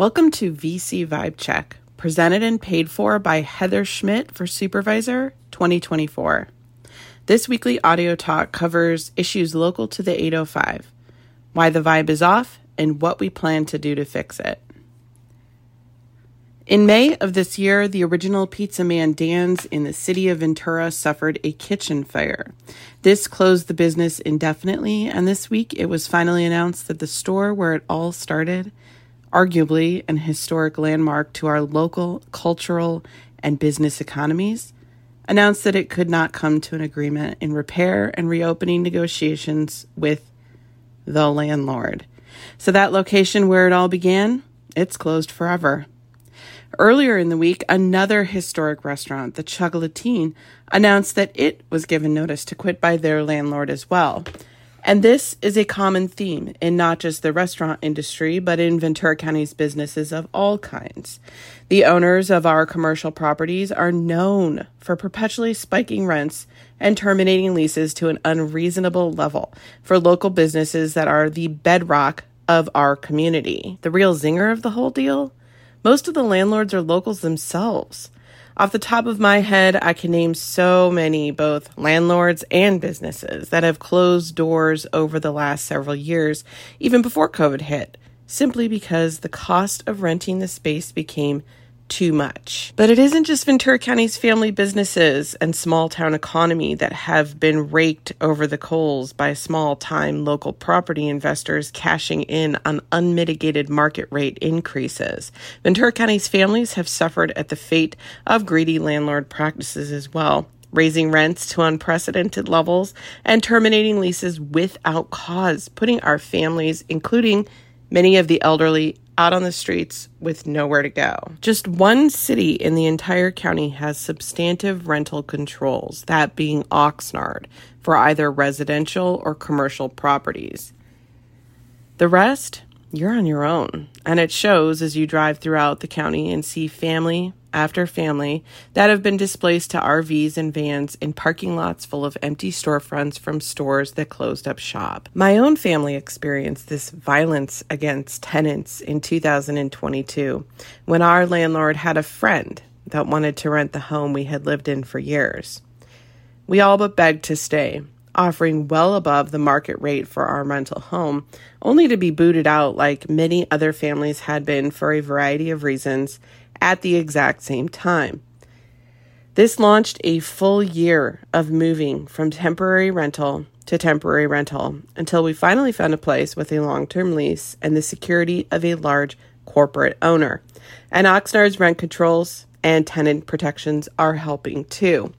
Welcome to VC Vibe Check, presented and paid for by Heather Schmidt for Supervisor 2024. This weekly audio talk covers issues local to the 805, why the vibe is off, and what we plan to do to fix it. In May of this year, the original Pizza Man Dan's in the city of Ventura suffered a kitchen fire. This closed the business indefinitely, and this week it was finally announced that the store where it all started, arguably an historic landmark to our local cultural and business economies, announced that it could not come to an agreement in repair and reopening negotiations with the landlord. So that location where it all began, it's closed forever. Earlier in the week, another historic restaurant, the Chocolatine, announced that it was given notice to quit by their landlord as well. And this is a common theme in not just the restaurant industry, but in Ventura County's businesses of all kinds. The owners of our commercial properties are known for perpetually spiking rents and terminating leases to an unreasonable level for local businesses that are the bedrock of our community. The real zinger of the whole deal? Most of the landlords are locals themselves. Off the top of my head, I can name so many both landlords and businesses that have closed doors over the last several years, even before COVID hit, simply because the cost of renting the space became too much. But it isn't just Ventura County's family businesses and small town economy that have been raked over the coals by small time local property investors cashing in on unmitigated market rate increases. Ventura County's families have suffered at the fate of greedy landlord practices as well raising rents to unprecedented levels, and terminating leases without cause, putting our families, including many of the elderly, out on the streets with nowhere to go. Just one city in the entire county has substantive rental controls, that being Oxnard, for either residential or commercial properties. The rest, you're on your own, and it shows as you drive throughout the county and see family, after family that have been displaced to RVs and vans in parking lots full of empty storefronts from stores that closed up shop. My own family experienced this violence against tenants in 2022 when our landlord had a friend that wanted to rent the home we had lived in for years. We all but begged to stay, offering well above the market rate for our rental home, only to be booted out like many other families had been for a variety of reasons at the exact same time. This launched a full year of moving from temporary rental to temporary rental until we finally found a place with a long term lease and the security of a large corporate owner. And Oxnard's rent controls and tenant protections are helping too.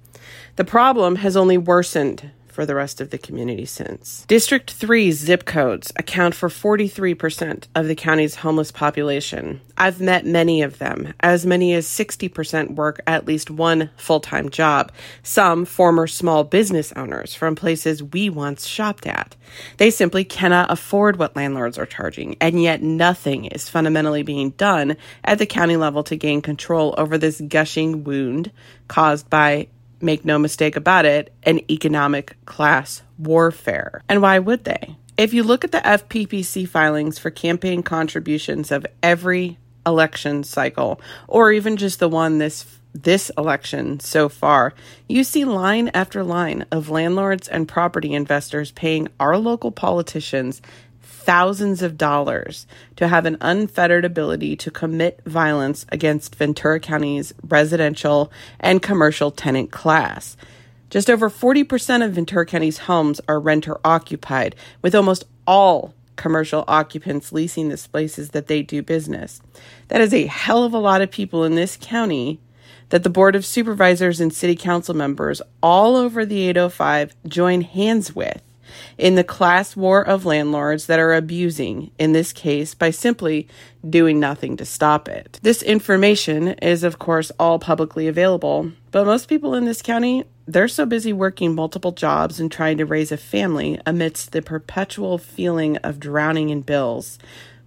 The problem has only worsened for the rest of the community since. District 3 zip codes account for 43% of the county's homeless population. I've met many of them. As many as 60% work at least one full time job, some former small business owners from places we once shopped at. They simply cannot afford what landlords are charging, and yet nothing is fundamentally being done at the county level to gain control over this gushing wound caused by make no mistake about it, an economic class warfare. And why would they? If you look at the FPPC filings for campaign contributions of every election cycle, or even just the one this this election so far, you see line after line of landlords and property investors paying our local politicians thousands of dollars to have an unfettered ability to commit violence against Ventura County's residential and commercial tenant class. Just over 40% of Ventura County's homes are renter occupied, with almost all commercial occupants leasing the places that they do business. That is a hell of a lot of people in this county that the Board of Supervisors and City Council members all over the 805 join hands with in the class war of landlords that are abusing, in this case, by simply doing nothing to stop it. This information is, of course, all publicly available, but most people in this county, they're so busy working multiple jobs and trying to raise a family amidst the perpetual feeling of drowning in bills.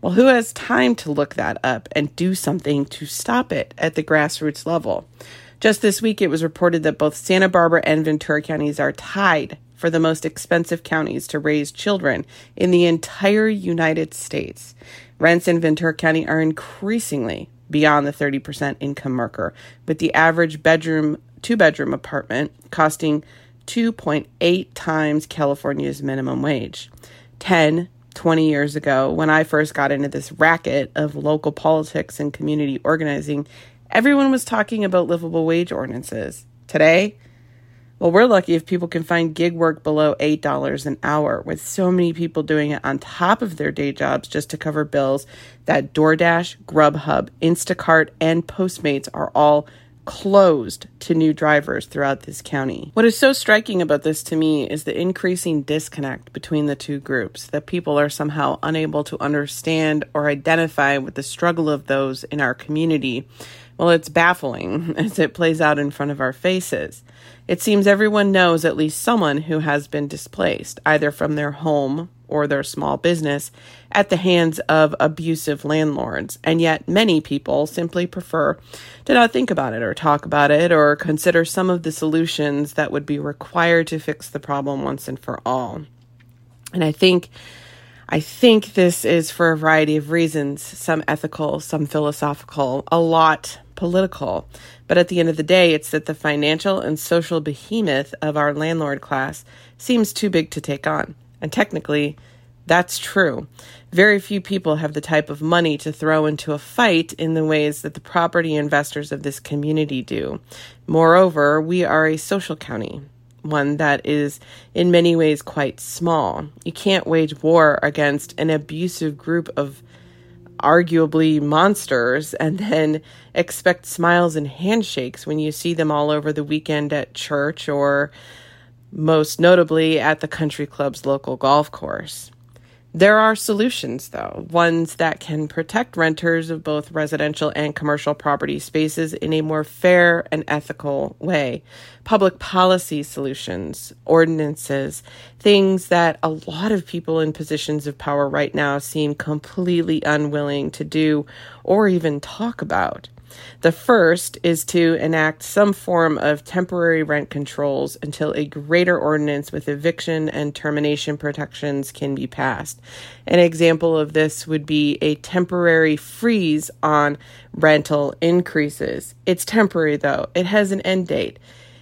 Well, who has time to look that up and do something to stop it at the grassroots level? Just this week, it was reported that both Santa Barbara and Ventura counties are tied for the most expensive counties to raise children in the entire United States. Rents in Ventura County are increasingly beyond the 30% income marker, with the average bedroom, two bedroom apartment costing 2.8 times California's minimum wage. 10, 20 years ago, when I first got into this racket of local politics and community organizing, everyone was talking about livable wage ordinances. Today, well, we're lucky if people can find gig work below $8 an hour, with so many people doing it on top of their day jobs just to cover bills that DoorDash, Grubhub, Instacart, and Postmates are all closed to new drivers throughout this county. What is so striking about this to me is the increasing disconnect between the two groups, that people are somehow unable to understand or identify with the struggle of those in our community. Well, it's baffling as it plays out in front of our faces. It seems everyone knows at least someone who has been displaced, either from their home or their small business at the hands of abusive landlords. And yet, many people simply prefer to not think about it or talk about it or consider some of the solutions that would be required to fix the problem once and for all. And I think. I think this is for a variety of reasons, some ethical, some philosophical, a lot political. But at the end of the day, it's that the financial and social behemoth of our landlord class seems too big to take on. And technically, that's true. Very few people have the type of money to throw into a fight in the ways that the property investors of this community do. Moreover, we are a social county, one that is in many ways quite small. You can't wage war against an abusive group of arguably monsters and then expect smiles and handshakes when you see them all over the weekend at church or most notably at the country club's local golf course. There are solutions, though, ones that can protect renters of both residential and commercial property spaces in a more fair and ethical way. Public policy solutions, ordinances, things that a lot of people in positions of power right now seem completely unwilling to do or even talk about. The first is to enact some form of temporary rent controls until a greater ordinance with eviction and termination protections can be passed. An example of this would be a temporary freeze on rental increases. It's temporary though, it has an end date.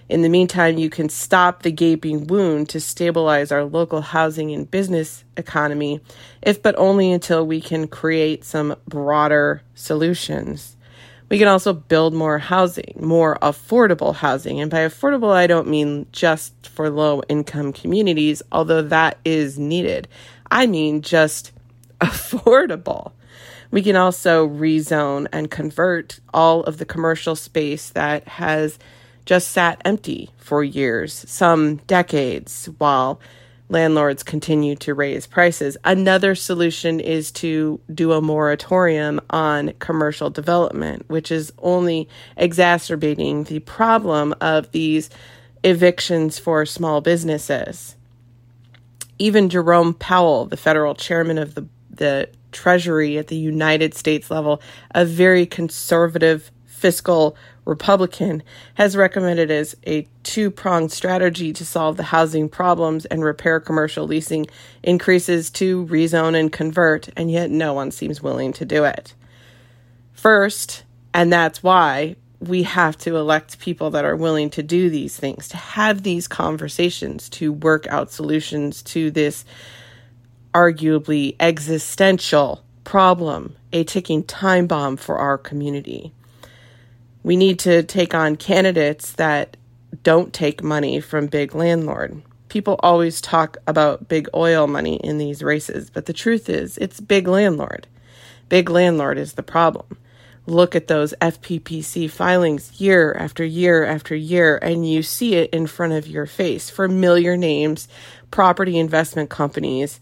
In the meantime, you can stop the gaping wound to stabilize our local housing and business economy, if but only until we can create some broader solutions. We can also build more housing, more affordable housing. And by affordable, I don't mean just for low income communities, although that is needed. I mean just affordable. We can also rezone and convert all of the commercial space that has just sat empty for years, some decades, while landlords continue to raise prices. Another solution is to do a moratorium on commercial development, which is only exacerbating the problem of these evictions for small businesses. Even Jerome Powell, the federal chairman of the, the Treasury at the United States level, a very conservative fiscal Republican, has recommended as a two pronged strategy to solve the housing problems and repair commercial leasing increases to rezone and convert, and yet no one seems willing to do it. First, and that's why we have to elect people that are willing to do these things, to have these conversations, to work out solutions to this arguably existential problem, a ticking time bomb for our community. We need to take on candidates that don't take money from big landlord. People always talk about big oil money in these races, but the truth is it's big landlord. Big landlord is the problem. Look at those FPPC filings year after year after year, and you see it in front of your face. Familiar names, property investment companies,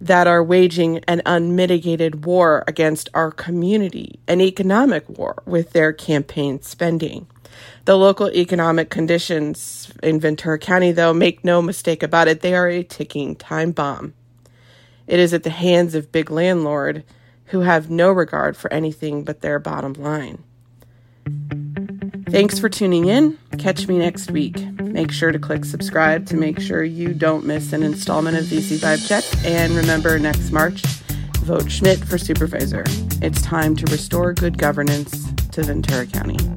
that are waging an unmitigated war against our community, an economic war with their campaign spending. The local economic conditions in Ventura County, though, make no mistake about it, they are a ticking time bomb. It is at the hands of big landlord who have no regard for anything but their bottom line. Thanks for tuning in. Catch me next week. Make sure to click subscribe to make sure you don't miss an installment of VC Vibe Check. And remember, next March, Vote Schmidt for supervisor. It's time to restore good governance to Ventura County.